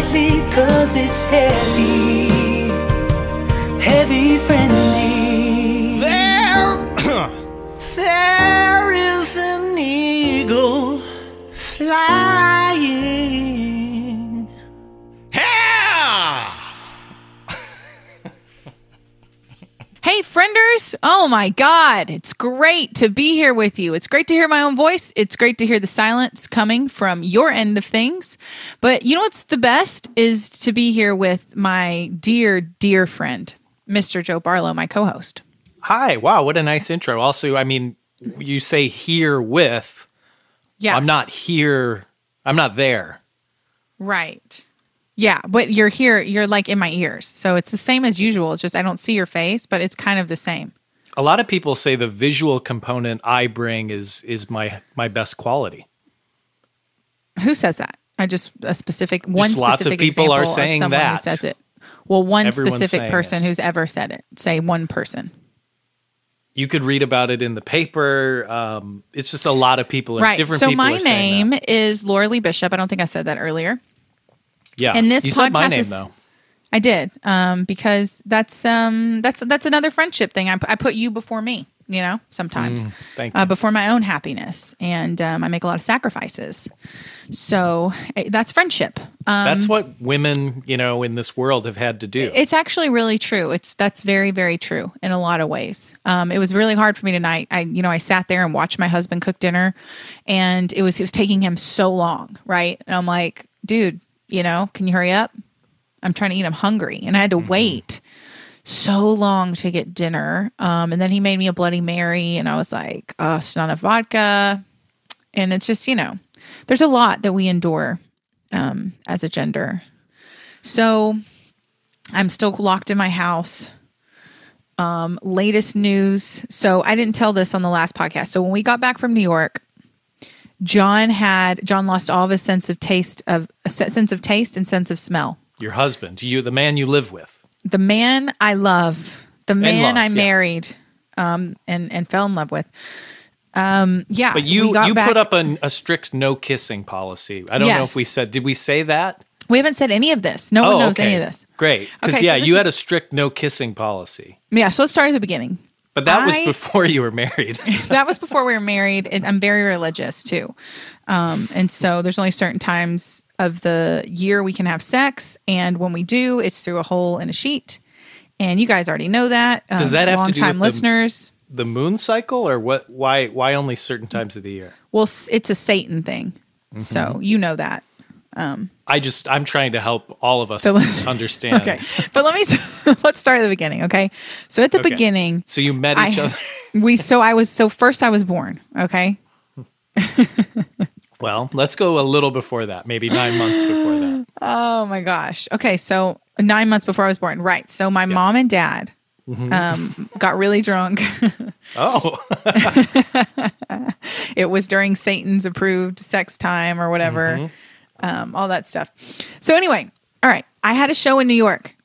lightly cause it's heavy. Heavy friendly. Oh my God. It's great to be here with you. It's great to hear my own voice. It's great to hear the silence coming from your end of things. But you know what's the best is to be here with my dear, dear friend, Mr. Joe Barlow, my co host. Hi, wow, what a nice intro. Also, I mean, you say here with, Yeah. I'm not here, I'm not there. Right. Yeah, but you're here, you're like in my ears. So it's the same as usual. It's just I don't see your face, but it's kind of the same. A lot of people say the visual component I bring is is my my best quality. Who says that? I just a specific one Just lots of specific people are saying someone who that. says it. Well, one Everyone's specific person who's ever said it. Say one person. You could read about it in the paper. Um, it's just a lot of people. right. Different so people my name is Laura Lee Bishop. I don't think I said that earlier. Yeah, and this you said my podcast name is- though. I did um, because that's um, that's that's another friendship thing. I, I put you before me. You know, sometimes Mm, uh, before my own happiness, and um, I make a lot of sacrifices. So eh, that's friendship. Um, That's what women, you know, in this world have had to do. It's actually really true. It's that's very very true in a lot of ways. Um, it was really hard for me tonight. I you know I sat there and watched my husband cook dinner, and it was it was taking him so long, right? And I'm like, dude, you know, can you hurry up? I'm trying to eat. I'm hungry, and I had to wait so long to get dinner. Um, and then he made me a Bloody Mary, and I was like, oh, it's not a vodka, and it's just you know, there's a lot that we endure um, as a gender. So I'm still locked in my house. Um, latest news. So I didn't tell this on the last podcast. So when we got back from New York, John had John lost all of his sense of taste of a sense of taste and sense of smell. Your husband, you, the man you live with. The man I love, the man love, I yeah. married, um, and and fell in love with. Um, yeah, But you you back- put up a, a strict no kissing policy. I don't know if we said. Did we say that? We haven't said any of this. No one oh, knows okay. any of this. Great, because Okay, yeah, this you had is- a strict no kissing policy. Yeah, so let's start at the beginning. But that was before you were married. that was before we were married and i'm very religious too um, and so there's only certain times of the year we can have sex and when we do it's through a hole in a sheet and you guys already know that um, Does that have to do with listeners the moon cycle, or what? Why? Why only certain times of the year? well it's a satan thing Mm-hmm. so you know that I just I'm trying to help all of us So understand. okay but let me let's start at the beginning okay so at the Okay. beginning So you met I, each other. we so i was so first i was born okay Well, let's go a little before that, maybe nine months before that. Oh my gosh. Okay, so nine months before I was born, right? So my mom and dad Mm-hmm. um, got really drunk. Oh, it was during Satan's approved sex time or whatever, Mm-hmm. um, all that stuff. So anyway, all right, I had a show in New York,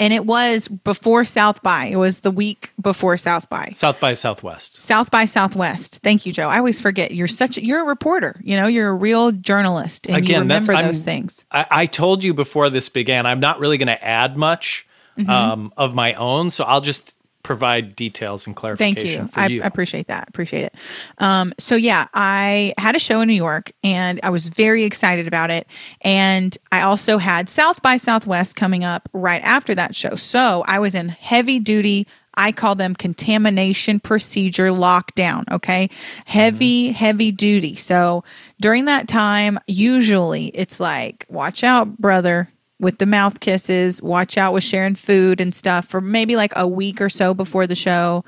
and it was before South by. It was the week before South by. South by Southwest. South by Southwest. Thank you, Joe. I always forget. You're such a, you're a reporter. You know, you're a real journalist, and you Again, that's- remember I'm- those things. I, I told you before this began, I'm not really going to add much Mm-hmm. um, of my own, so I'll just provide details and Thank clarification you. for I you. I, appreciate that. Appreciate it. Um, so yeah, I had a show in New York and I was very excited about it. And I also had South by Southwest coming up right after that show. So I was in heavy duty. I call them contamination procedure lockdown. Okay. Heavy, heavy duty. So during that time, usually it's like, watch out, brother with the mouth kisses, watch out with sharing food and stuff for maybe like a week or so before the show.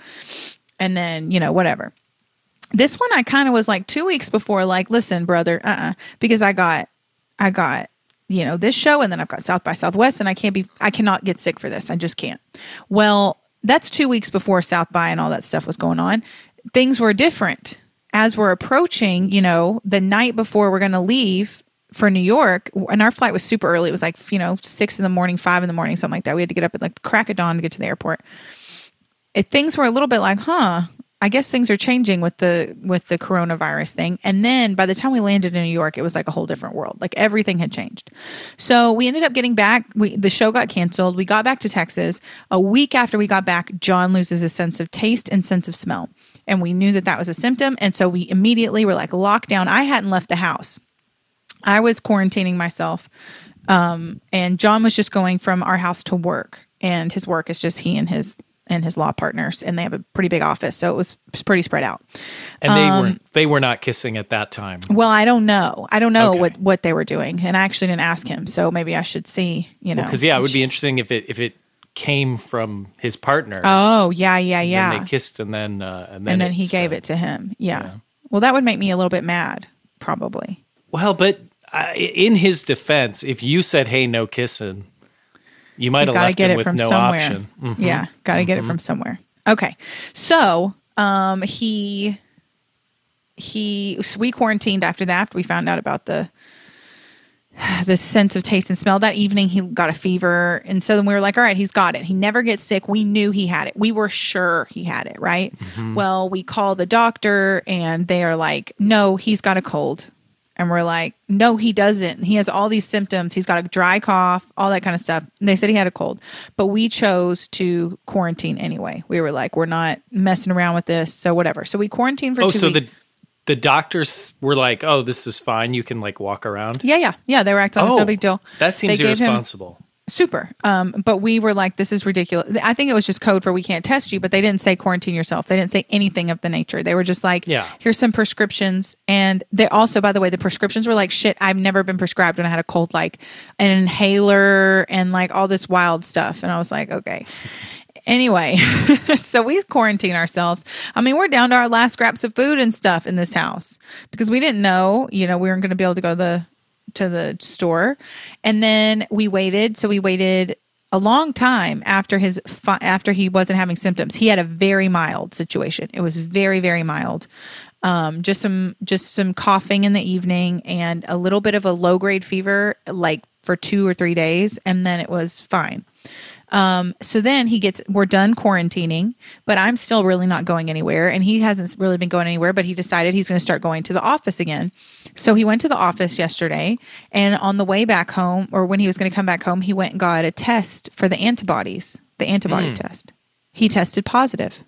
And then, you know, whatever. This one I kind of was like 2 weeks before like, listen, brother, uh-uh, because I got I got you know, this show and then I've got South by Southwest and I can't be I cannot get sick for this. I just can't. Well, that's 2 weeks before South by and all that stuff was going on. Things were different as we're approaching, you know, the night before we're going to leave for New York, and our flight was super early. It was like, you know, six in the morning, five in the morning, something like that. We had to get up at like crack of dawn to get to the airport. It, things were a little bit like, huh, I guess things are changing with the with the coronavirus thing. And then by the time we landed in New York, it was like a whole different world. Like everything had changed. So we ended up getting back. We the show got canceled. We got back to Texas. A week after we got back, John loses his sense of taste and sense of smell. And we knew that that was a symptom. And so we immediately were like lockdown. I hadn't left the house. I was quarantining myself. Um, and John was just going from our house to work. And his work is just he and his and his law partners, and they have a pretty big office, so it was, pretty spread out. And they Um, weren't they were not kissing at that time. Well, I don't know. I don't know Okay. what what they were doing, and I actually didn't ask him, so maybe I should see. You know, Because yeah, it would be interesting if it if it came from his partner. Oh yeah, yeah, yeah. they kissed and then uh, and then and then he gave it to him. Yeah. Yeah. Well, that would make me a little bit mad, probably. Well, but in his defense, if you said, "Hey, no kissing," you might have got left get him it with from no somewhere. option. Mhm. Yeah, got to get it from somewhere. Okay, so um, he he so we quarantined after that. After we found out about the the sense of taste and smell that evening he got a fever and so then we were like all right he's got it he never gets sick we knew he had it we were sure he had it right well we call the doctor and they are like no he's got a cold and we're like no he doesn't. He has all these symptoms. He's got a dry cough all that kind of stuff. And they said he had a cold. But we chose to quarantine anyway. We were like we're not messing around with this so whatever. So we quarantined for Oh, two so weeks. the the doctors were like, "Oh, this is fine. You can like walk around." yeah yeah. Yeah they were acting like Oh, no big deal. That seems They gave him- irresponsible. Super. Um but we were like this is ridiculous. I think it was just code for we can't test you but they didn't say quarantine yourself. They didn't say anything of the nature. They were just like Yeah. here's some prescriptions. And they also by the way the prescriptions were like shit i've never been prescribed when i had a cold like an inhaler and like all this wild stuff. And i was like okay. Anyway so we quarantine ourselves. I mean we're down to our last scraps of food and stuff in this house because we didn't know you know we weren't going to be able to go to the to the store. And then we waited. So we waited a long time after his after he wasn't having symptoms. He had a very mild situation. It was very very mild. Um, just some just some coughing in the evening and a little bit of a low grade fever like for two or three days. And then it was fine um, so then he gets, we're done quarantining, but I'm still really not going anywhere. And he hasn't really been going anywhere, but he decided he's going to start going to the office again. So he went to the office yesterday. And on the way back home, or when he was going to come back home, he went and got a test for the antibodies, the antibody test. He tested positive.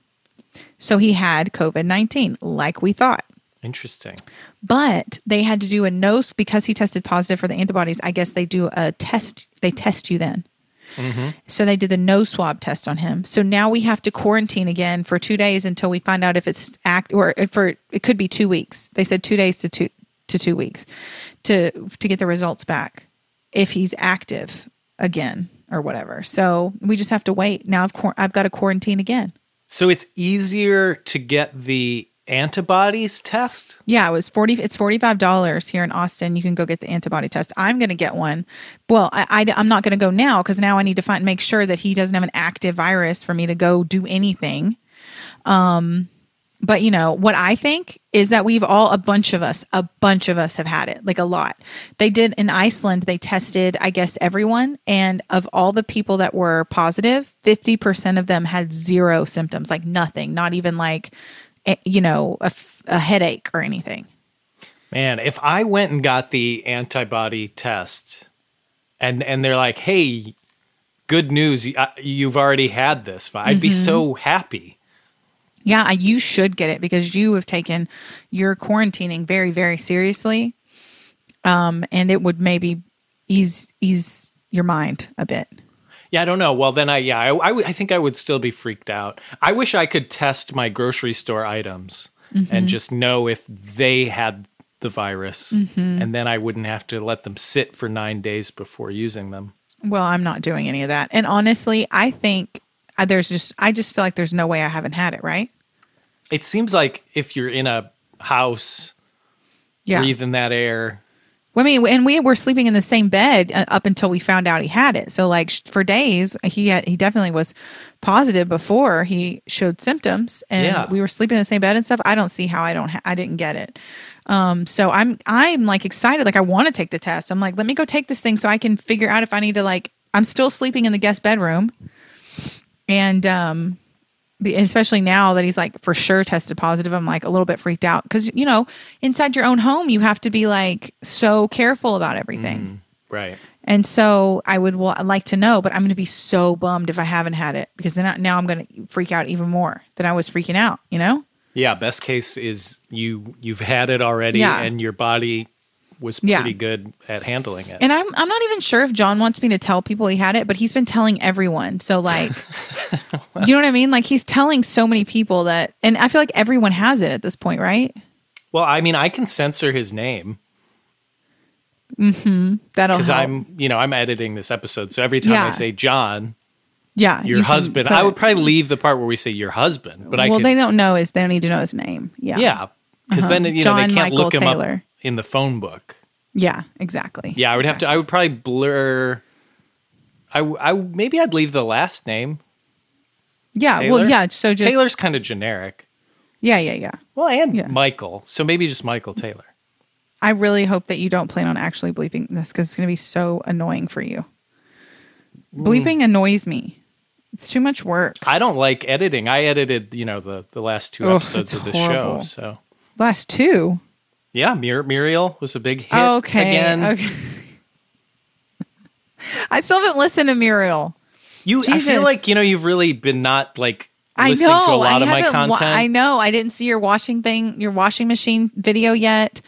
So he had COVID 19, like we thought. Interesting. But they had to do a nose because he tested positive for the antibodies. I guess they do a test. They test you then. So they did the no swab test on him. So now we have to quarantine again for two days until we find out if it's act or for it could be two weeks. They said two days to two to two weeks to to get the results back if he's active again or whatever. So we just have to wait. Now I've I've got to quarantine again. So it's easier to get the antibodies test. Yeah, it was forty. It's forty five dollars here in Austin. You can go get the antibody test. I'm going to get one. Well, I, I am not going to go now because now I need to find make sure that he doesn't have an active virus for me to go do anything. Um, but you know what I think is that we've all a bunch of us, a bunch of us have had it, like a lot. They did in Iceland. They tested, I guess, everyone, and of all the people that were positive, fifty percent of them had zero symptoms, like nothing, not even like you know a, f- a headache or anything. Man, if I went and got the antibody test, and and they're like, "Hey, good news, uh, you've already had this," I'd be Mm-hmm. so happy. Yeah, you should get it because you have taken your quarantining very, very seriously, um, and it would maybe ease ease your mind a bit. Yeah, I don't know. Well, then I yeah, I, I, think I would still be freaked out. I wish I could test my grocery store items Mm-hmm. and just know if they had the virus, Mm-hmm. and then I wouldn't have to let them sit for nine days before using them. Well, I'm not doing any of that, and honestly, I think uh, there's just I just feel like there's no way I haven't had it. Right? It seems like if you're in a house Yeah. breathing that air, I mean, and we were sleeping in the same bed uh, up until we found out he had it. So, like for days, he had, he definitely was positive before he showed symptoms, and Yeah. we were sleeping in the same bed and stuff. I don't see how I don't ha- I didn't get it. Um, so I'm I'm like excited, like I want to take the test. I'm like, let me go take this thing so I can figure out if I need to like. I'm still sleeping in the guest bedroom, and um, Especially now that he's like for sure tested positive, I'm like a little bit freaked out because you know inside your own home you have to be like so careful about everything. Mm-hmm. Right. And so I would well, I'd like to know, but I'm going to be so bummed if I haven't had it because then I, now I'm going to freak out even more than I was freaking out. You know? Yeah. Best case is you you've had it already, Yeah. and your body was Yeah. pretty good at handling it. And I'm I'm not even sure if John wants me to tell people he had it, but he's been telling everyone. So like, Do you know what I mean? Like he's telling so many people that, and I feel like everyone has it at this point, right? well, I mean, I can censor his name That'll because. I'm you know I'm editing this episode, so every time I say John, yeah, your you husband, I would probably leave the part where we say your husband, but I well, they don't know his. They don't need to know his name. Yeah. yeah because Uh-huh. then you know John they can't Michael look him Taylor. up in the phone book. Yeah. Exactly. Yeah, I would have to. I would probably blur. I, I maybe I'd leave the last name. Yeah. Taylor? Well, yeah. So just Taylor's kind of generic. Yeah. Yeah. Yeah. Well, and Yeah. Michael. So maybe just Michael Taylor. I really hope that you don't plan on actually bleeping this because it's going to be so annoying for you. Mm. Bleeping annoys me. It's too much work. I don't like editing. I edited, you know, the the last two episodes of the show. So Last two. Yeah, Mur- Muriel was a big hit okay. again. Okay. I still haven't listened to Muriel. You, I feel like you know you've really been not like I listening know. to a lot I of my haven't wa- content. I know. I didn't see your washing thing, your washing machine video yet.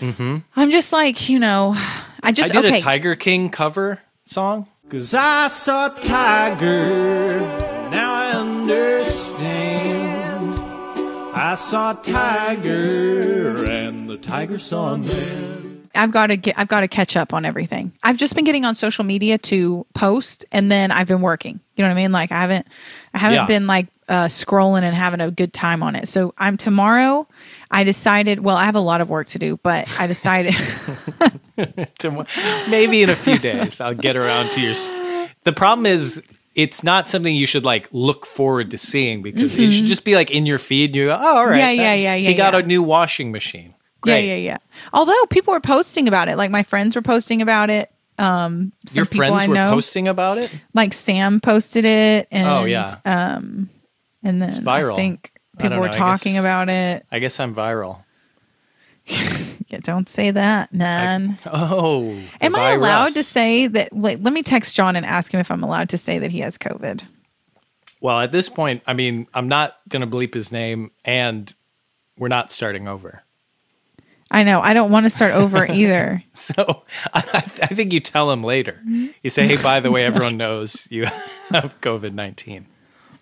Mm-hmm. I'm just like, you know, I just I did okay. a Tiger King cover song. Cause I saw Tiger, now I I saw Tiger, and the tiger saw man. I've got to get I've got to catch up on everything. I've just been getting on social media to post and then I've been working. You know what I mean? Like I haven't I haven't Yeah. been like uh, scrolling and having a good time on it. So I'm tomorrow I decided well I have a lot of work to do, but I decided to maybe in a few days I'll get around to your. s- The problem is it's not something you should like look forward to seeing because it should just be like in your feed. You go, oh, all right, Mm-hmm. Yeah, yeah, yeah, yeah, He got yeah. a new washing machine. Great. Yeah, yeah, yeah. Although people were posting about it, like my friends were posting about it. Um, some Your friends I were know, posting about it. like Sam posted it, and Oh, yeah. um, and then viral. I think people were know, talking guess- about it. I guess I'm viral. Yeah, don't say that, man. Oh, the Am I allowed to say that? Like, let me text John and ask him if I'm allowed to say that he has COVID. Well, at this point, I mean, I'm not going to bleep his name, and we're not starting over. I know. I don't want to start over either. So I, I think you tell him later. You say, "Hey, by the way, everyone knows you have COVID nineteen.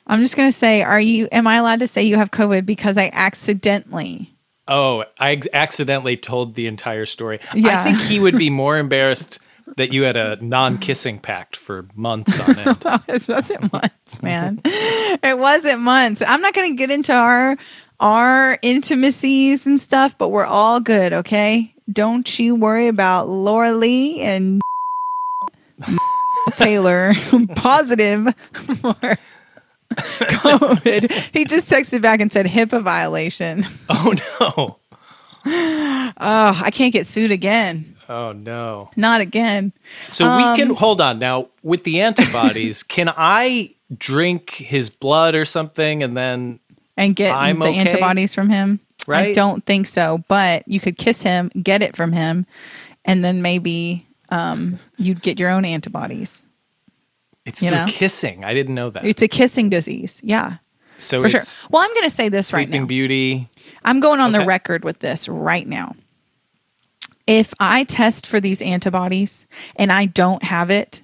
I'm just gonna say, are you? Am I allowed to say you have COVID because I accidentally? Oh, I accidentally told the entire story. Yeah. I think he would be more embarrassed that you had a non-kissing pact for months on end. it wasn't months, man. it wasn't months. I'm not going to get into our our intimacies and stuff, but we're all good, okay? Don't you worry about Laura Lee and Taylor positive for COVID. He just texted back and said HIPAA violation. oh no! Oh, I can't get sued again. Oh no! Not again. So Um, we can hold on now with the antibodies. can I drink his blood or something, and then and get I'm the okay? antibodies from him. I don't think so, but you could kiss him, get it from him, and then maybe um, you'd get your own antibodies. It's You through know? kissing? I didn't know that. It's a kissing disease. Yeah, so for sure. Well, I'm going to say this right now. Sleeping. Beauty. I'm going on the record with this right now. If I test for these antibodies and I don't have it,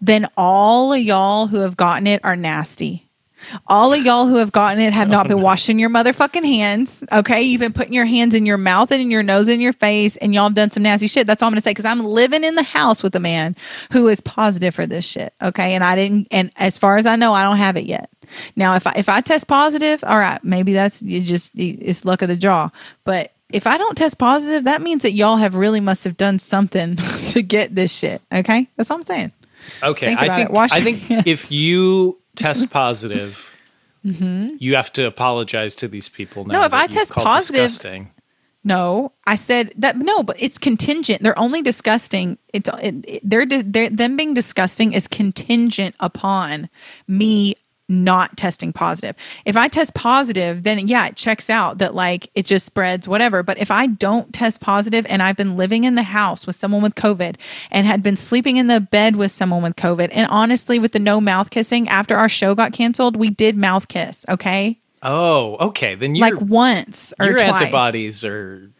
then all of y'all who have gotten it are nasty. All of y'all who have gotten it have not been washing your motherfucking hands. Okay. You've been putting your hands in your mouth and in your nose and in your face, and y'all have done some nasty shit. That's all I'm going to say because I'm living in the house with a man who is positive for this shit. Okay. And I didn't, and as far as I know, I don't have it yet. Now, if I, if I test positive, all right, maybe that's you just, it's luck of the draw. But if I don't test positive, that means that y'all have really must have done something to get this shit. Okay. That's all I'm saying. Okay, Think I think I think if you test positive, Mm-hmm. you have to apologize to these people. Now No, if I test positive- disgusting. No, I said that. No, but it's contingent. They're only disgusting. It's it, they're, they're them being disgusting is contingent upon me not testing positive. If I test positive, then yeah, it checks out that like it just spreads whatever. But if I don't test positive and I've been living in the house with someone with COVID and had been sleeping in the bed with someone with COVID, and honestly, with the no mouth kissing after our show got canceled, we did mouth kiss. Okay. Oh, okay. Then you're, Like once or your twice. antibodies are.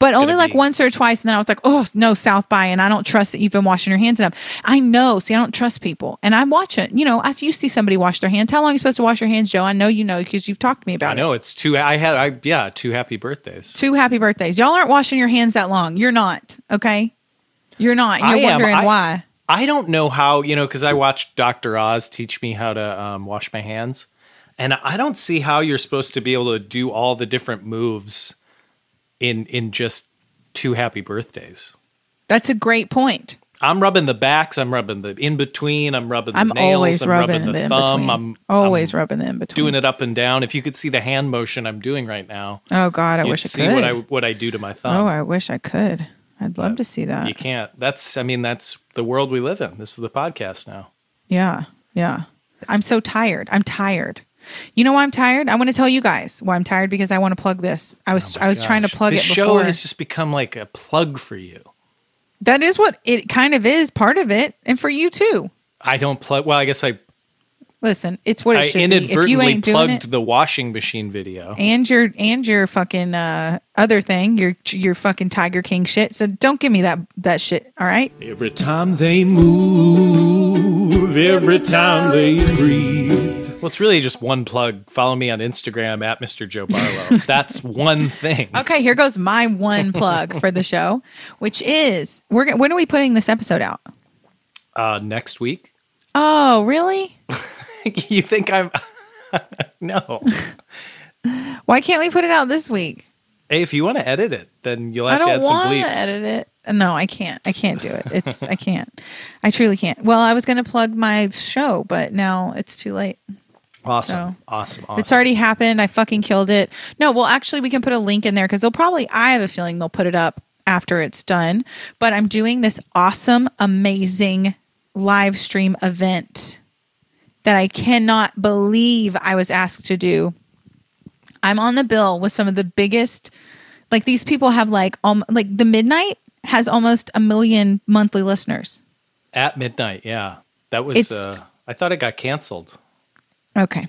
But only like be- once or twice. And then I was like, oh, no, South by. And I don't trust that you've been washing your hands enough. I know. See, I don't trust people. And I watch it. You know, as you see somebody wash their hands, how long are you supposed to wash your hands, Joe? I know you know because you've talked to me about I it. know it's two. I had. I yeah, two happy birthdays. Two happy birthdays. Y'all aren't washing your hands that long. You're not. Okay. You're not. And you're am. wondering I- why. I don't know how you know because I watched Doctor Oz teach me how to um, wash my hands, and I don't see how you're supposed to be able to do all the different moves in in just two happy birthdays. That's a great point. I'm rubbing the backs. I'm rubbing the in between. I'm rubbing the I'm nails. always I'm rubbing, rubbing, the, the thumb. I'm always I'm rubbing the in between. doing it up and down. If you could see the hand motion I'm doing right now, Oh God, I wish I could see could. what I what I do to my thumb. oh, I wish I could. I'd love to see that. you can't. That's. I mean, that's the world we live in. This is the podcast now. Yeah, yeah. I'm so tired. I'm tired. You know why I'm tired? I want to tell you guys why I'm tired because I want to plug this. I was I was trying to Gosh, plug this it show has just become like a plug for you. that is what it kind of is, part of it, and for you too. I don't plug. Well, I guess I Listen, it's what it I should be. If you inadvertently ain't doing plugged it, the washing machine video. and your and your fucking uh, other thing, your your fucking Tiger King shit. So don't give me that that shit. All right. Every time they move, every time they breathe. Well, it's really just one plug. Follow me on Instagram at Mr. Joe Barlow. That's one thing. Okay, here goes my one plug for the show, which is we're when are we putting this episode out? Uh, next week. Oh, really? you think I'm? no. Why can't we put it out this week? Hey, if you want to edit it, then you'll have to add some want bleeps. to edit it. No, I can't. I can't do it. It's I can't. I truly can't. Well, I was going to plug my show, but now it's too late. Awesome. So- awesome. Awesome. It's already happened. I fucking killed it. No, well, actually, we can put a link in there because they'll probably. I have a feeling they'll put it up after it's done. But I'm doing this awesome, amazing live stream event that I cannot believe I was asked to do. I'm on the bill with some of the biggest. Like these people have like um like the midnight has almost a million monthly listeners. At midnight. Yeah. That was. Uh, I thought it got canceled. Okay.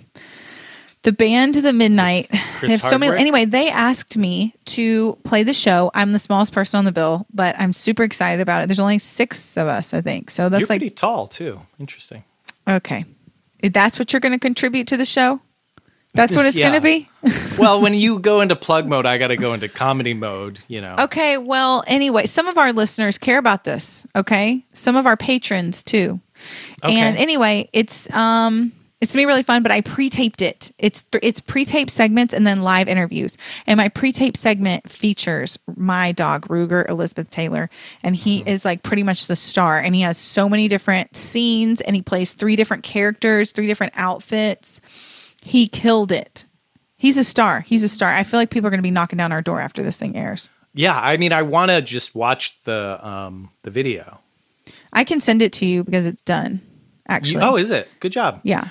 The band The Midnight. Chris They have so many. Hardwick? Anyway, they asked me to play the show. I'm the smallest person on the bill, but I'm super excited about it. There's only six of us, I think. So You're that's like pretty tall too. Interesting. okay. That's what you're going to contribute to the show. That's what it's Yeah. going to be. well, when you go into plug mode, I got to go into comedy mode. You know. Okay. Well, anyway, some of our listeners care about this. Okay. Some of our patrons too. Okay. And anyway, it's um it's gonna be really fun, but I pre-taped it. It's th- it's pre-taped segments and then live interviews. And my pre-taped segment features my dog Ruger Elizabeth Taylor, and he is like pretty much the star. And he has so many different scenes, and he plays three different characters, three different outfits. He killed it. He's a star. He's a star. I feel like people are gonna be knocking down our door after this thing airs. Yeah. I mean, I want to just watch the um the video. I can send it to you because it's done. You- Actually, oh, is it? Good job. yeah,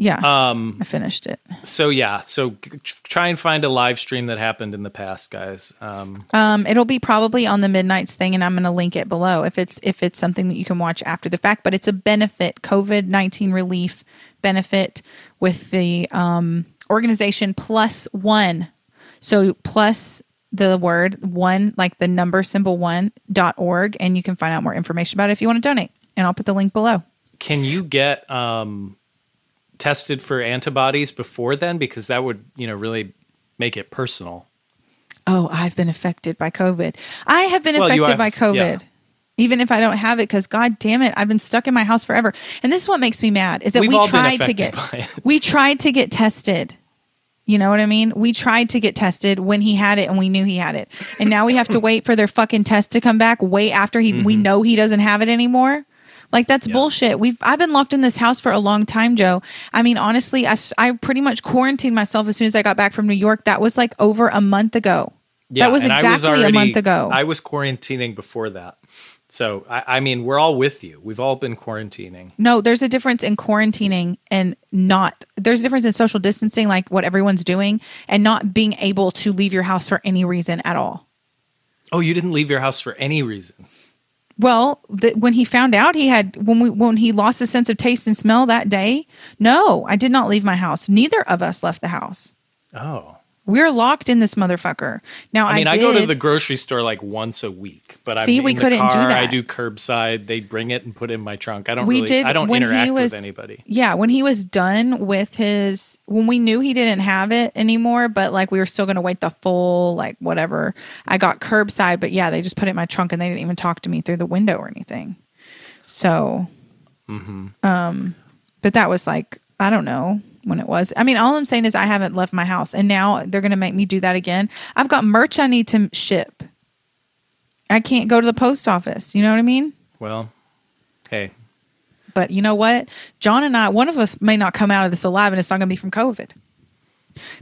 yeah. Um. I finished it. So yeah. So try and find a live stream that happened in the past, guys. Um. Um, it'll be probably on the midnights thing, and I'm going to link it below if it's if it's something that you can watch after the fact. But it's a benefit, COVID nineteen relief benefit with the um, organization Plus One. So plus the word one, like the number symbol one dot org, and you can find out more information about it if you want to donate. And I'll put the link below. Can you get um tested for antibodies before then? Because that would you know really make it personal. oh, I've been affected by COVID. I have been Well, affected have- by COVID. yeah. Even if I don't have it, because God damn it, I've been stuck in my house forever. And this is what makes me mad is that We've we tried to get we tried to get tested. You know what I mean? We tried to get tested when he had it and we knew he had it. And now we have to wait for their fucking test to come back way after he we mm-hmm. know he doesn't have it anymore. Like that's bullshit. We've I've been locked in this house for a long time, Joe. I mean, honestly, I, I pretty much quarantined myself as soon as I got back from New York. That was like over a month ago. Yeah, that was and I exactly a month ago. I was quarantining before that. So I, I mean, we're all with you. We've all been quarantining. No, there's a difference in quarantining and not. There's a difference in social distancing, like what everyone's doing, and not being able to leave your house for any reason at all. Oh, you didn't leave your house for any reason. Well, when he found out he had when we when he lost his sense of taste and smell that day, no, I did not leave my house. Neither of us left the house. Oh. We're locked in this motherfucker. Now I mean, I, did, go to the grocery store like once a week, but See, I'm we couldn't do that. I do curbside. They bring it and put it in my trunk. I don't we really, did I don't when interact he was with anybody. Yeah, when he was done with his when we knew he didn't have it anymore, but like we were still gonna wait the full like whatever. I got curbside, but yeah, they just put it in my trunk and they didn't even talk to me through the window or anything. So Mm-hmm. um but that was like I don't know when it was. I mean, all I'm saying is I haven't left my house and now they're gonna make me do that again. I've got merch I need to ship. I can't go to the post office. You know what I mean? Well, hey, But you know what? John and I, one of us may not come out of this alive, and it's not going to be from COVID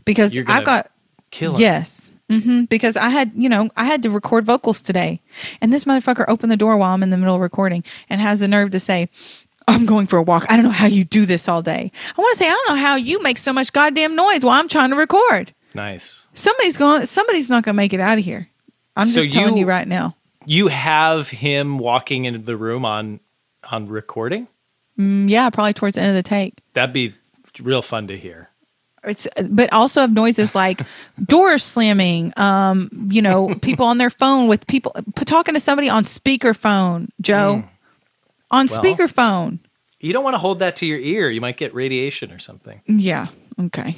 because I've got kill it. yes, hmm because I had you know I had to record vocals today, and this motherfucker opened the door while I'm in the middle of recording and has the nerve to say. I'm going for a walk. I don't know how you do this all day. I want to say I don't know how you make so much goddamn noise while I'm trying to record. Nice. Somebody's going. Somebody's not going to make it out of here. I'm So just telling you- you right now. You have him walking into the room on on recording. Mm, yeah, probably towards the end of the take. That'd be real fun to hear. It's but also have noises like doors slamming, um, you know, people on their phone with people talking to somebody on speakerphone, Joe. On Well. speakerphone. You don't want to hold that to your ear. You might get radiation or something. Yeah. Okay.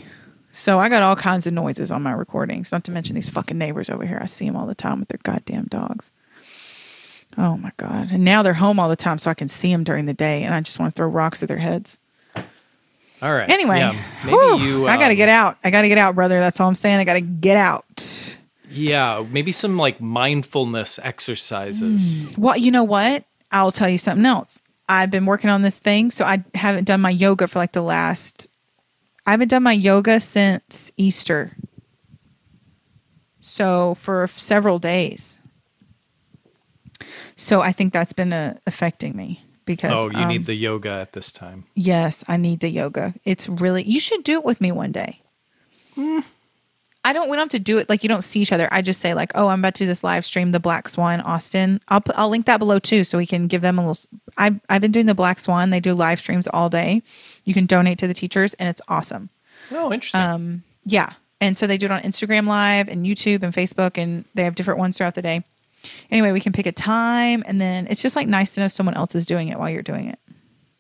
So I got all kinds of noises on my recordings, not to mention these fucking neighbors over here. I see them all the time with their goddamn dogs. Oh my god. And now they're home all the time so I can see them during the day and I just want to throw rocks at their heads. All right. Anyway, Yeah, maybe whew, you. I got to um, get out. I got to get out, brother. That's all I'm saying. I got to get out. Yeah, maybe some like mindfulness exercises. Well, you know what? I'll tell you something else. I've been working on this thing, so I haven't done my yoga for like the last. I haven't done my yoga since Easter. So for several days. So I think that's been uh, affecting me because. Oh, you um, need the yoga at this time. Yes, I need the yoga. It's really. You should do it with me one day. I don't. We don't have to do it like you don't see each other. I just say like, oh, I'm about to do this live stream, the Black Swan Austin. I'll put, I'll link that below too, so we can give them a little. I've I've been doing the Black Swan. They do live streams all day. You can donate to the teachers, and it's awesome. Oh, interesting. Um, yeah, and so they do it on Instagram Live and YouTube and Facebook, and they have different ones throughout the day. Anyway, we can pick a time, and then it's just like nice to know someone else is doing it while you're doing it.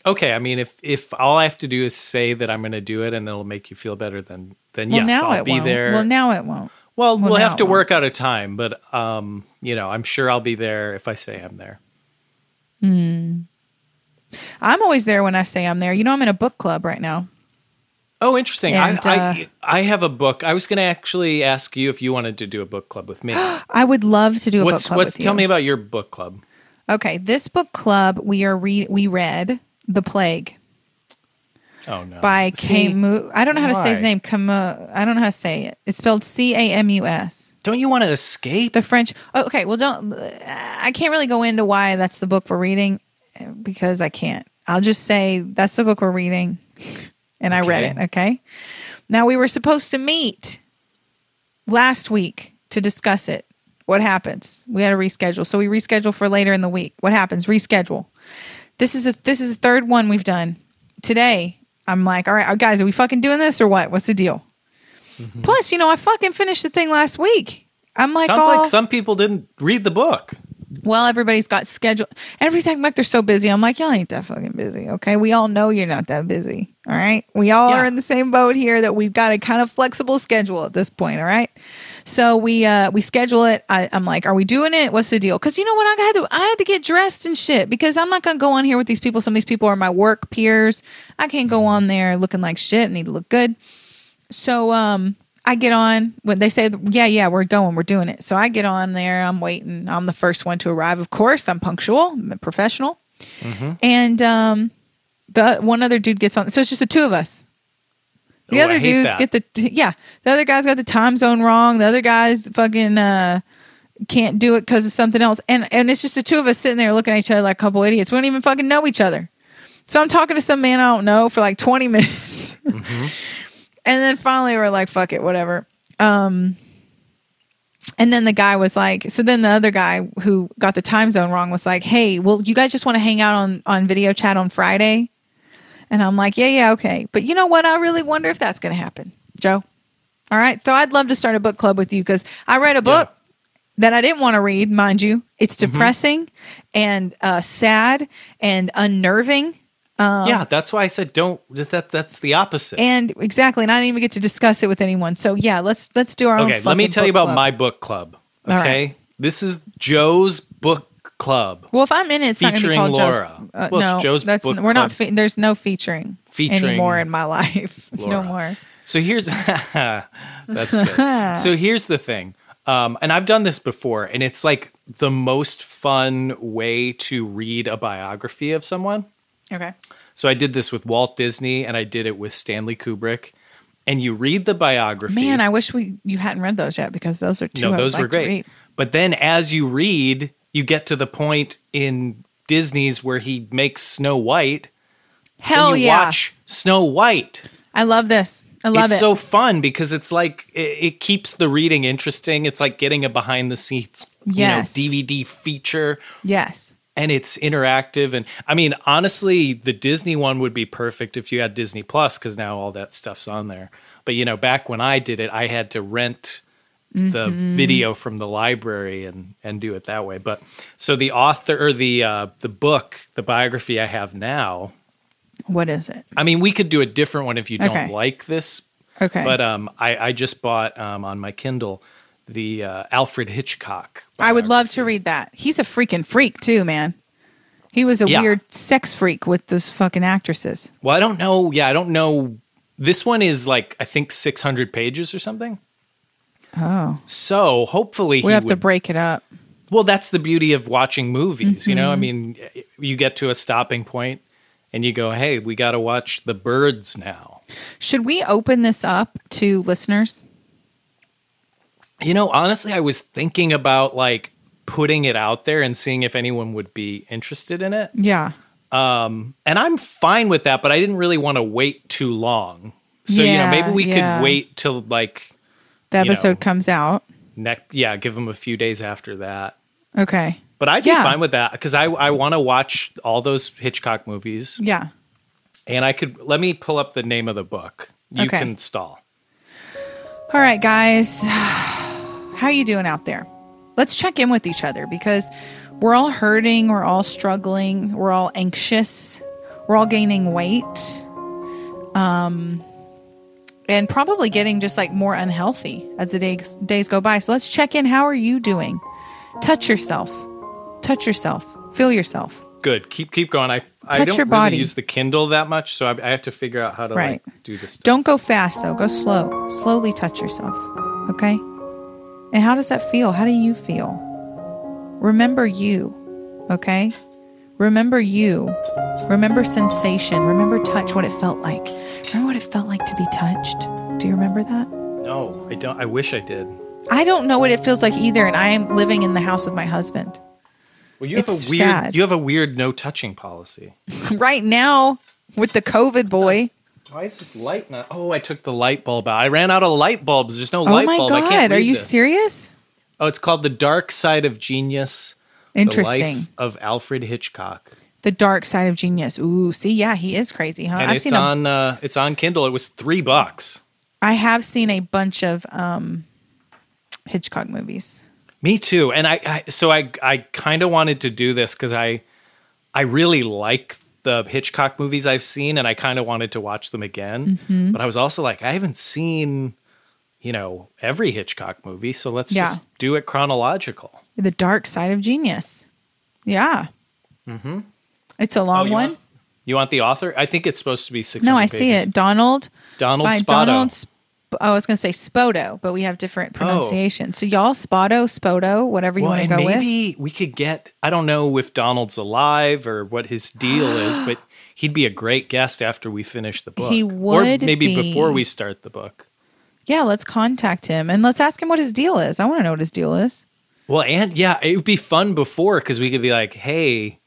Okay, I mean, if if all I have to do is say that I'm going to do it and it'll make you feel better, then then Well, yes, now I'll be won't. there. Well, now it won't. Well, well, we'll have to work out a time, but um, you know, I'm sure I'll be there if I say I'm there. I'm always there when I say I'm there. You know, I'm in a book club right now. Oh, interesting. And, I, uh, I I have a book. I was going to actually ask you if you wanted to do a book club with me. I would love to do a what's book club what's with you. tell me about your book club? Okay, this book club we are re- we read The Plague Oh no. by See, Camus. I don't know how to say his name. Camus. I don't know how to say it. It's spelled C A M U S. Don't you want to escape? The French. Oh, okay, well, don't. I can't really go into why that's the book we're reading because I can't. I'll just say that's the book we're reading, and I read it. Okay. Now we were supposed to meet last week to discuss it. What happens? We had to reschedule, so we reschedule for later in the week. What happens? Reschedule. This is a this is the third one we've done today. I'm like, all right, uh, guys, are we fucking doing this or what? What's the deal? Mm-hmm. Plus, you know, I fucking finished the thing last week. I'm like, Sounds all, like some people didn't read the book. well, everybody's got schedule. Everybody's acting like they're so busy. I'm like, y'all ain't that fucking busy. Okay. We all know you're not that busy. All right. We all Yeah. are in the same boat here that we've got a kind of flexible schedule at this point. All right. So we uh we schedule it. I, I'm like, are we doing it? What's the deal? Because you know what, I had to I had to get dressed and shit because I'm not gonna go on here with these people. Some of these people are my work peers. I can't go on there looking like shit. I need to look good. So um I get on when they say yeah yeah we're going we're doing it. So I get on there. I'm waiting. I'm the first one to arrive. Of course, I'm punctual. I'm professional. And um the one other dude gets on. So it's just the two of us. The Oh, I other dudes that. get the yeah. The other guys got the time zone wrong. The other guys fucking uh can't do it because of something else. And and it's just the two of us sitting there looking at each other like a couple idiots. We don't even fucking know each other. So I'm talking to some man I don't know for like 20 minutes. and then finally we're like, fuck it, whatever. Um and then the guy was like, so then the other guy who got the time zone wrong was like, hey, well, you guys just want to hang out on on video chat on Friday? And I'm like, yeah, yeah, okay. But you know what? I really wonder if that's going to happen, Joe. All right. So I'd love to start a book club with you because I read a book that I didn't want to read, mind you. It's depressing and uh, sad and unnerving. yeah, that's why I said don't. That that's the opposite. And exactly, and I didn't even get to discuss it with anyone. So yeah, let's let's do our own. okay, let me tell you about club. my book club. Okay, right. this is Joe's book club. Well, if I'm in it, it's not going to be Featuring called Laura. Joe's. Uh, Well, it's no, Joe's that's book we're not. Fe- there's no featuring, Featuring anymore in my life. no more. So here's that's good. so here's the thing. Um, and I've done this before, and it's like the most fun way to read a biography of someone. Okay. So I did this with Walt Disney, and I did it with Stanley Kubrick. And you read the biography. Man, I wish we you hadn't read those yet because those are two. No, those like were great. But then as you read, you get to the point in Disney's where he makes Snow White. Hell yeah! watch Snow White. I love this. I love it's it. It's so fun because it's like it, it keeps the reading interesting. It's like getting a behind the scenes, Yes. you know, DVD feature, yes. and it's interactive. And I mean, honestly, the Disney one would be perfect if you had Disney Plus because now all that stuff's on there. But you know, back when I did it, I had to rent the Mm-hmm. video from the library and and do it that way. But so the author or the uh, the book, the biography I have now. What is it? I mean, we could do a different one if you don't like this Okay. but um, I, I just bought um, on my Kindle the uh, Alfred Hitchcock. I would love to read that. He's a freaking freak too, man. He was a Yeah. weird sex freak with those fucking actresses. Well, I don't know. Yeah, I don't know. This one is like I think 600 pages or something. Oh, So hopefully we have to break it up. Well, that's the beauty of watching movies. You know, I Mm-hmm. mean, you get to a stopping point and you go, "Hey, we got to watch the birds now." Should we open this up to listeners? You know, honestly, I was thinking about like putting it out there and seeing if anyone would be interested in it. Yeah. and I'm fine with that, but I didn't really want to wait too long. So you know, maybe we yeah. could wait till like The You know. episode comes out. next. Yeah, give them a few days after that. Okay. But I'd be Yeah. fine with that because I I want to watch all those Hitchcock movies, Yeah. and I could let me pull up the name of the book. You Okay. can stall. All right, guys. How you doing out there? Let's check in with each other because we're all hurting, we're all struggling, we're all anxious, we're all gaining weight. Um and probably getting just like more unhealthy as the days days go by. So let's check in. How are you doing? Touch yourself. Touch yourself. Feel yourself. Good. Keep keep going. I I Touch don't your really body. use the Kindle that much, so I, I have to figure out how to Right. like do this. Stuff. Don't go fast though. Go slow. Slowly touch yourself. Okay? And how does that feel? How do you feel? Remember you. Okay? Remember you. Remember sensation. Remember touch, what it felt like. Remember what it felt like to be touched? Do you remember that? No, I don't. I wish I did. I don't know what it feels like either, and I am living in the house with my husband. Well, you have It's a weird. sad. You have a weird no touching policy. right now, with the COVID boy. Why is this light not? Oh, I took the light bulb out. I ran out of light bulbs. There's no Oh light bulb. I God. can't Oh my god, Are you this. serious? Oh, it's called The Dark Side of Genius. The Interesting. Life of Alfred Hitchcock. The dark side of genius. Ooh, see, yeah, he is crazy, huh? And I've it's seen a on uh, it's on Kindle. It was three bucks. I have seen a bunch of um, Hitchcock movies. Me too. And I, I so I I kind of wanted to do this because I I really like the Hitchcock movies I've seen, and I kind of wanted to watch them again. Mm-hmm. But I was also like, I haven't seen, you know, every Hitchcock movie, so let's Yeah. just do it chronological. The Dark Side of Genius. Yeah. Mm-hmm. It's a oh, long Oh, you one. Want, you want the author? I think it's supposed to be six. No, I see it. Donald Donald by Spoto. Donald. Sp- oh, I was going to say Spoto, but we have different oh. pronunciation. So y'all, Spoto, Spoto, whatever you Well, want to go with. maybe we could get. I don't know if Donald's alive or what his deal is, but he'd be a great guest after we finish the book. He would, or maybe be. before we start the book. Yeah, let's contact him and let's ask him what his deal is. I want to know what his deal is. Well, and yeah, it would be fun before because we could be like, hey,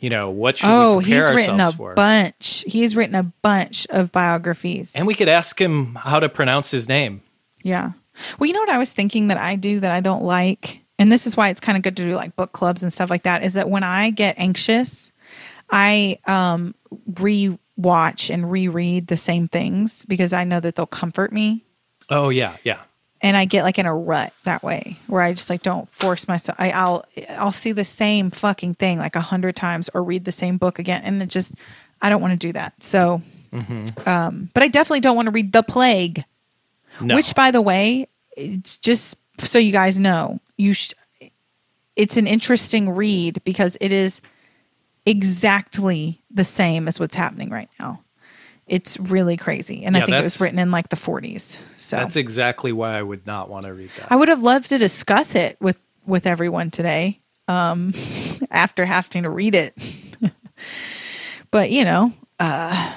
you know, what should Oh, we prepare he's written a for? bunch. He's written a bunch of biographies. and we could ask him how to pronounce his name. Yeah. Well, you know what I was thinking that I do that I don't like, and this is why it's kind of good to do like book clubs and stuff like that. Is that when I get anxious, I um re-watch and reread the same things because I know that they'll comfort me, Oh yeah, yeah. And I get like in a rut that way where I just like don't force myself. I, I'll I'll see the same fucking thing like a hundred times or read the same book again, and it just I don't want to do that. So, um, but I definitely don't want to read The Plague. No. Which, by the way, it's just so you guys know, you sh- it's an interesting read because it is exactly the same as what's happening right now. It's really crazy, and I think it was written in like the 40s. So That's exactly why I would not want to read that. I would have loved to discuss it with with everyone today. Um, after having to read it, but you know, uh,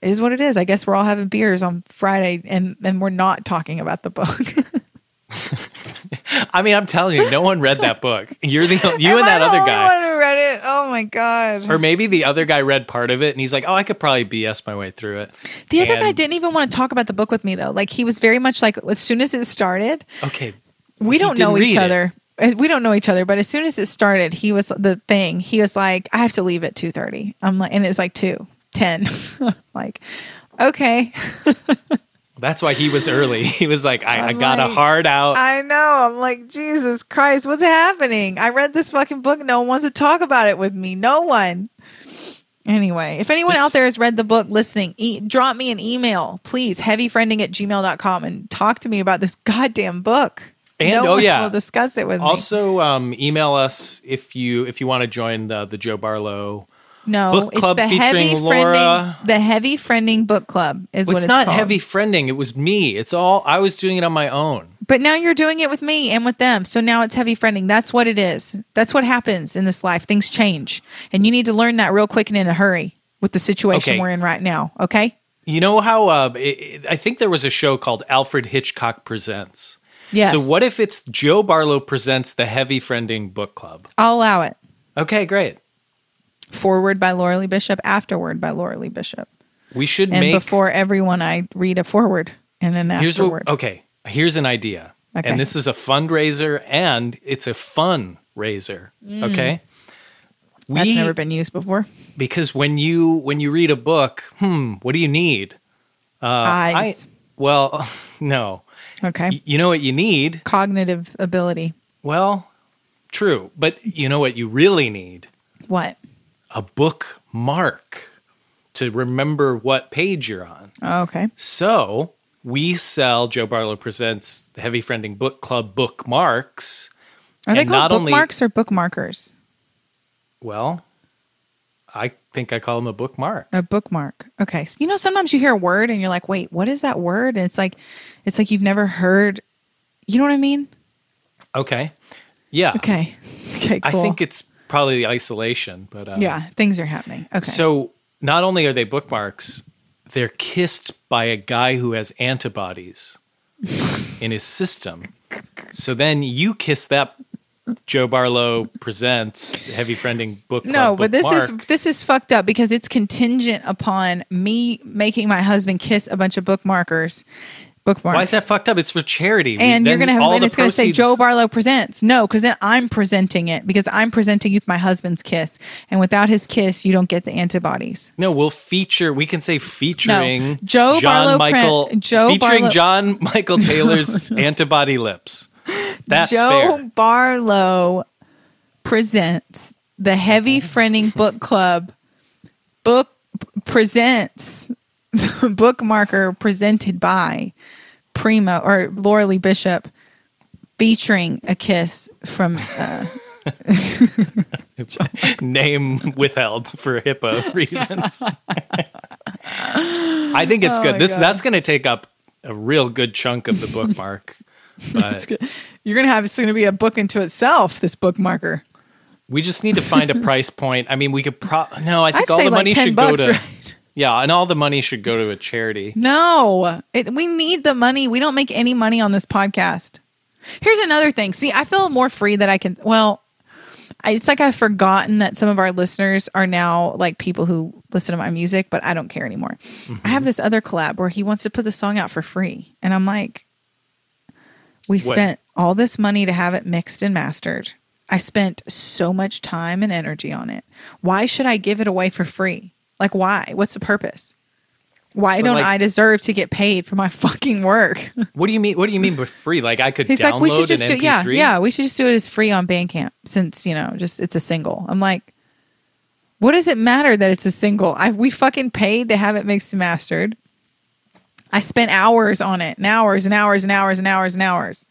is what it is. I guess we're all having beers on Friday, and and we're not talking about the book. I mean, I'm telling you, no one read that book. You're the you Am and that the other guy. one who read it? Oh my god! Or maybe the other guy read part of it and he's like, "Oh, I could probably BS my way through it." The other guy didn't even want to talk about the book with me though. Like he was very much like as soon as it started, Okay, we He don't didn't know each it. other. Uh, We don't know each other, but as soon as it started, he was the thing. He was like, "I have to leave at 2.30. I'm like, and it's like two ten. like, okay, that's why he was early. He was like, "I, I got a like, hard out." I know. I'm like, Jesus Christ, what's happening? I read this fucking book. No one wants to talk about it with me. No one. Anyway, if anyone This- out there has read the book listening, e- drop me an email, please, heavyfriending at gmail.com and talk to me about this goddamn book. And- no oh, yeah. will discuss it with me. also, um, email us if you if you want to join the the Joe Barlow. No, book it's club the heavy featuring friending. Laura. The heavy friending book club is Well, what it's it's not called. heavy friending. It was me. It's all I was doing it on my own. But now you're doing it with me and with them. So now it's heavy friending. That's what it is. That's what happens in this life. Things change. And you need to learn that real quick and in a hurry with the situation Okay. we're in right now. Okay? You know how uh, it, it- I think there was a show called Alfred Hitchcock Presents. Yes. So what if it's Joe Barlow presents the Heavy Friending Book Club? I'll allow it. Okay, great. Forward by Laura Lee Bishop, afterward by Laura Lee Bishop. We should And make before everyone, I read a forward and an here's afterward. what okay here's an idea Okay. and this is a fundraiser and it's a fun raiser okay we That's never been used before. because when you when you read a book hmm what do you need uh, I- Eyes. well no okay. Y- you know what you need Cognitive ability. well true but you know what you really need What? A bookmark to remember what page you're on Oh, okay. So we sell Joe Barlow Presents the Heavy Friending Book Club bookmarks. Are they And called not only- bookmarks or bookmarkers? Well, I think I call them a bookmark. A bookmark. Okay. So, you know, sometimes you hear a word and you're like, wait, what is that word? And it's like, it's like you've never heard. You know what I mean? Okay. Yeah. Okay. Okay. I think it's probably the isolation, but um, yeah, things are happening. Okay. So not only are they bookmarks, they're kissed by a guy who has antibodies in his system. So then you kiss that Joe Barlow presents Heavy Friending Book Club no, but this is this is fucked up because it's contingent upon me making my husband kiss a bunch of bookmarkers. Bookmarks. Why is that fucked up? It's for charity. and We- you're gonna have, all and it's gonna say Joe Barlow presents. No, because then I'm presenting it because I'm presenting you with my husband's kiss, and without his kiss, you don't get the antibodies. No, we'll feature. We can say featuring Joe John Barlow Michael. Joe featuring Barlow- John Michael Taylor's antibody lips. That's Joe fair. Barlow presents the Heavy Friending Book Club book presents bookmarker presented by Primo or Laura Lee Bishop featuring a kiss from uh, Name withheld for HIPAA reasons. I think it's Oh good. This God. that's going to take up a real good chunk of the bookmark. But you're gonna have it's gonna be a book into itself, this bookmarker. we just need to find a price point. I mean, we could pro. No, I think I'd all the like money should bucks, go to. right? Yeah, and all the money should go to a charity. No, it, we need the money. We don't make any money on this podcast. Here's another thing. See, I feel more free that I can. Well, I- it's like I've forgotten that some of our listeners are now like people who listen to my music, but I don't care anymore. I have mm-hmm. this other collab where he wants to put the song out for free, and I'm like, we spent all this money to have it mixed and mastered. I spent so much time and energy on it. Why should I give it away for free? Like, why? What's the purpose? Why But, don't like- I deserve to get paid for my fucking work? What do you mean? What do you mean by free? Like I could He's download like, we should just do, MP3? yeah, yeah, we should just do it as free on Bandcamp since you know, just it's a single. I'm like, what does it matter that it's a single? I we fucking paid to have it mixed and mastered. I spent hours on it, and hours and hours and hours and hours and hours.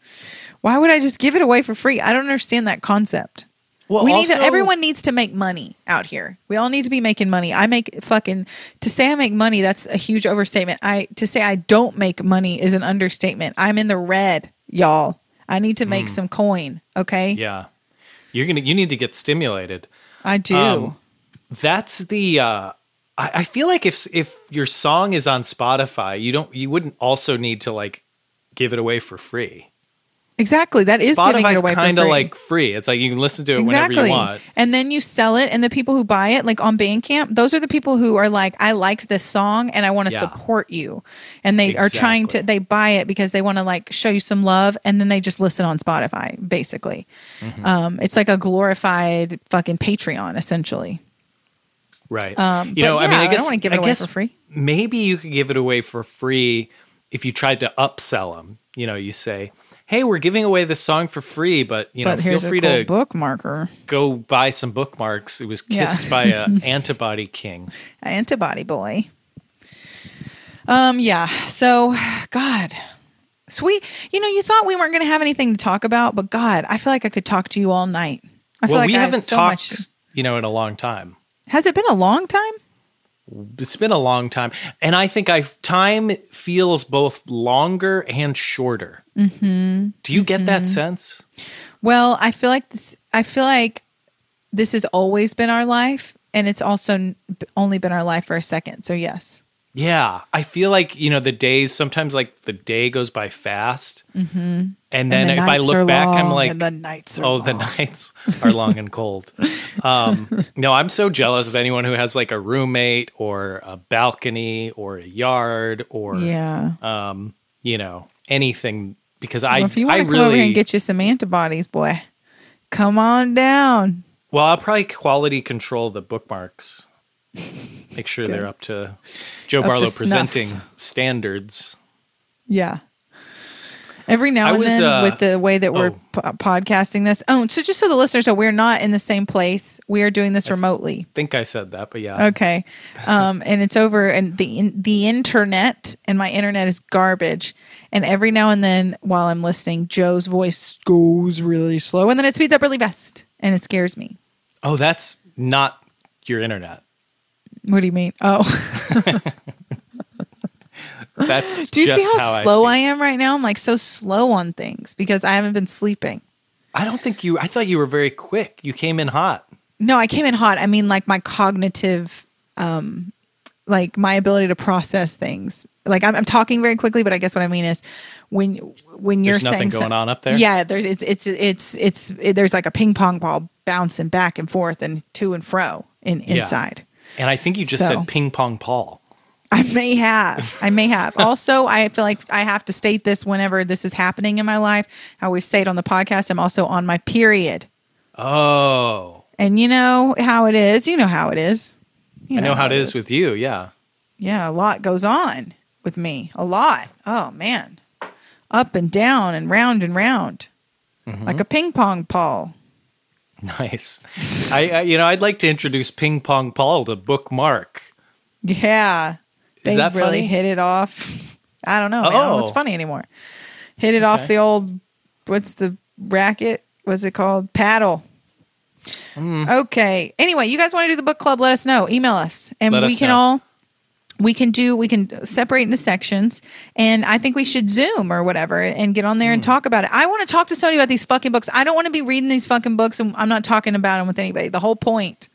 Why would I just give it away for free? I don't understand that concept. Well, we need to, everyone needs to make money out here. We all need to be making money. I make fucking to say I make money, that's a huge overstatement. I to say I don't make money is an understatement. I'm in the red, y'all. I need to make some coin, okay? Yeah, you're gonna. You need to get stimulated. I do. Um, That's the. uh I, I feel like if if your song is on Spotify, you don't. You wouldn't also need to like give it away for free. Exactly. That is giving it Spotify's away kind of like free. It's like you can listen to it exactly. whenever you want. And then you sell it, and the people who buy it, like on Bandcamp, those are the people who are like, I liked this song and I want to Yeah. support you. And they are trying to, they buy it because they want to like show you some love, and then they just listen on Spotify, basically. Mm-hmm. Um, it's like a glorified fucking Patreon, essentially. Right. Um, you know, but I mean, I I guess don't wanna give it I away guess for free. Maybe you could give it away for free if you tried to upsell them. You know, you say, "Hey, we're giving away this song for free, but you know, but feel free cool to bookmarker. go buy some bookmarks." It was Yeah. kissed by a antibody king. antibody boy. Um, yeah. So, God, sweet. You know, you thought we weren't going to have anything to talk about, but God, I feel like I could talk to you all night. I feel well, like we I haven't have so talked, much. you know, in a long time. Has it been a long time? It's been a long time, and I think I time feels both longer and shorter. Mm-hmm. Do you get that sense? Well, I feel like this. I feel like this has always been our life, and it's also only been our life for a second. So yes. Yeah, I feel like you know the days. Sometimes like the day goes by fast, mm-hmm. and then And the if I look back, I'm like, the nights oh, the nights are long and cold. Um, no, I'm so jealous of anyone who has like a roommate or a balcony or a yard or Yeah. you know anything because I if you want to come really over here and get you some antibodies, boy, come on down. well I'll probably quality control the bookmarks. Make sure they're up to Joe Up to Barlow snuff. presenting standards. Yeah. Every now I and was, then, uh, with the way that we're oh. po- podcasting this. Oh, so just so the listeners know, we're not in the same place. We are doing this remotely. I think I said that, but yeah. Okay, um, and it's over and the in, the internet and my internet is garbage. And every now and then, while I'm listening, Joe's voice goes really slow, and then it speeds up really fast, and it scares me. Oh, that's not your internet. What do you mean? Oh, That's do you just see how, how slow I, I, am right now? I'm like so slow on things because I haven't been sleeping. I don't think you. I thought you were very quick. You came in hot. No, I came in hot. I mean, like my cognitive, um, like my ability to process things. Like I'm, I'm talking very quickly, but I guess what I mean is when when you're There's nothing saying going some- on up there? Yeah, there's it's it's it's it's it, there's like a ping pong ball bouncing back and forth and to and fro in inside. And I think you just So- said ping pong Paul. I may have. I may have. also, I feel like I have to state this whenever this is happening in my life. I always say it on the podcast. I'm also on my period. Oh, And you know how it is. You know how it is. You I know how it is with you. Yeah. yeah, a lot goes on with me. A lot. Oh man. Up and down and round and round. Mm-hmm. Like a ping pong ball. Nice. I, I, you know, I'd like to introduce Ping Pong Paul to Bookmark. Yeah. They that really funny? hit it off. I don't know. Oh. I don't know what's funny anymore. Hit it off the old what's the racket? What's it called? Paddle. Hmm. Okay. Anyway, you guys want to do the book club? Let us know. Email us, and Let we us can know. all we can do we can separate into sections and i think we should zoom or whatever and get on there and Hmm. talk about it i want to talk to somebody about these fucking books i don't want to be reading these fucking books and i'm not talking about them with anybody the whole point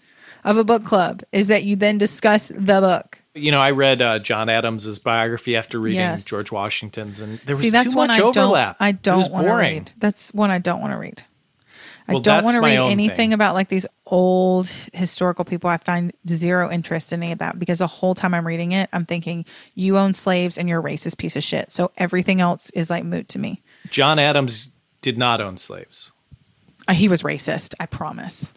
of a book club is that you then discuss the book You know, I read uh, John Adams's biography after reading Yes. George Washington's, and there was See, that's too one much I overlap. don't. I don't want to read. That's one I don't want to read. I Well, don't want to read anything thing. about like these old historical people. I find zero interest in any of that because the whole time I'm reading it, I'm thinking you own slaves and you're a racist piece of shit. So everything else is like moot to me. John Adams did not own slaves. Uh, he was racist. I promise.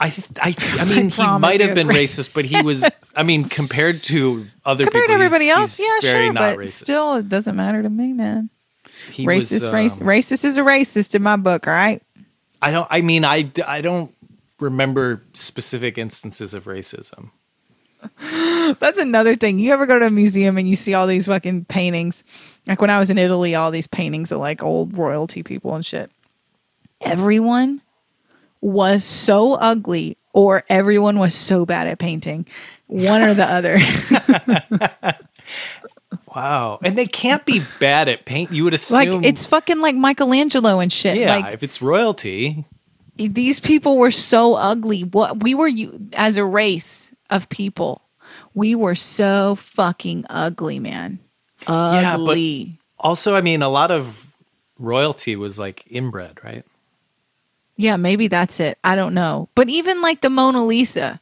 I, I, I mean, he might have been racist, but he was. I mean, compared to other Compared people, to everybody he's- else, yeah, sure, not but racist. still, it doesn't matter to me, man. he racist, was, race, um, racist is a racist in my book. All right. I don't. I mean, I, I don't remember specific instances of racism. That's another thing. You ever go to a museum and you see all these fucking paintings? Like when I was in Italy, all these paintings of like old royalty people and shit. Everyone was so ugly, or everyone was so bad at painting. One or the other. Wow, and they can't be bad at paint. You would like assume, it's fucking like Michelangelo and shit. yeah. Like if it's royalty, these people were so ugly. What we were you as a race of people, we were so fucking ugly, man. Yeah, but- Ugly. also, I mean, a lot of royalty was like inbred, right? Yeah, maybe that's it. I don't know. But even like the Mona Lisa,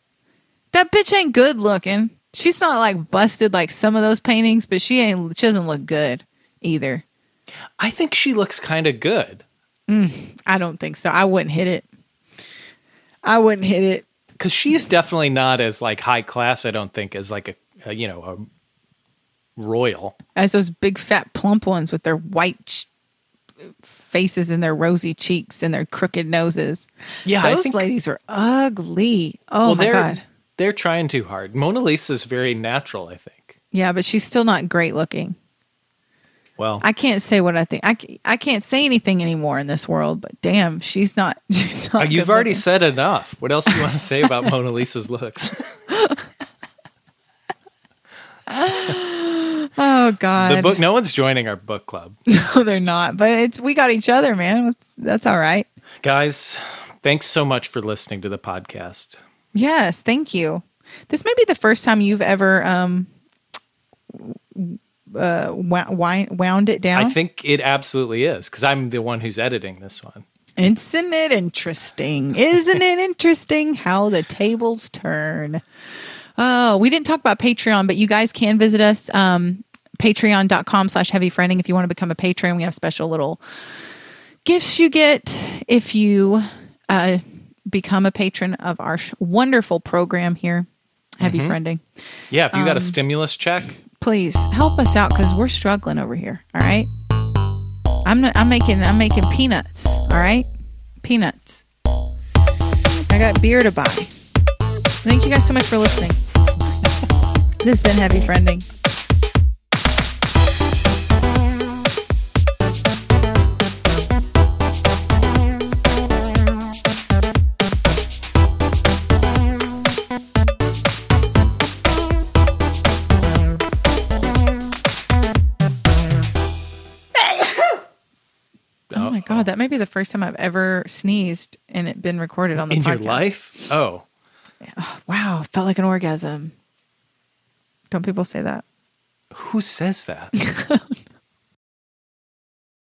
that bitch ain't good looking. She's not like busted like some of those paintings, but she ain't. She doesn't look good either. I think she looks kind of good mm, I don't think so. I wouldn't hit it. I wouldn't hit it. because she's definitely not as like high class. I don't think as like a, a you know a royal. as those big fat plump ones with their white faces and their rosy cheeks and their crooked noses. Yeah, I those think- ladies are ugly. Oh well, my they're god. they're trying too hard. Mona Lisa's very natural. I think. Yeah, but she's still not great looking. Well, I can't say what I think. I, I can't say anything anymore in this world, but damn, she's not. She's Uh, not You've good already looking. said enough. What else do you want to say about Mona Lisa's looks? Oh God. the book. No one's joining our book club, No, they're not. But it's we got each other, man. That's all right. guys. Thanks so much for listening to the podcast. Yes, thank you. This may be the first time you've ever um uh wound it down. I think it absolutely is because I'm the one who's editing this one. Isn't it interesting? Isn't it interesting how the tables turn? Oh, we didn't talk about Patreon, but you guys can visit us. Um, Patreon.com slash heavy friending. If you want to become a patron, we have special little gifts you get if you uh, become a patron of our sh- wonderful program here, Heavy Friending. Yeah, if you Um, got a stimulus check, Please help us out because we're struggling over here. All right. I'm not, I'm making I'm making peanuts. All right, peanuts. I got beer to buy. Thank you guys so much for listening. This has been heavy friending. Oh my god, that may be the first time I've ever sneezed and it been recorded on the in your podcast. life, oh, Wow, felt like an orgasm. Don't people say that? who says that?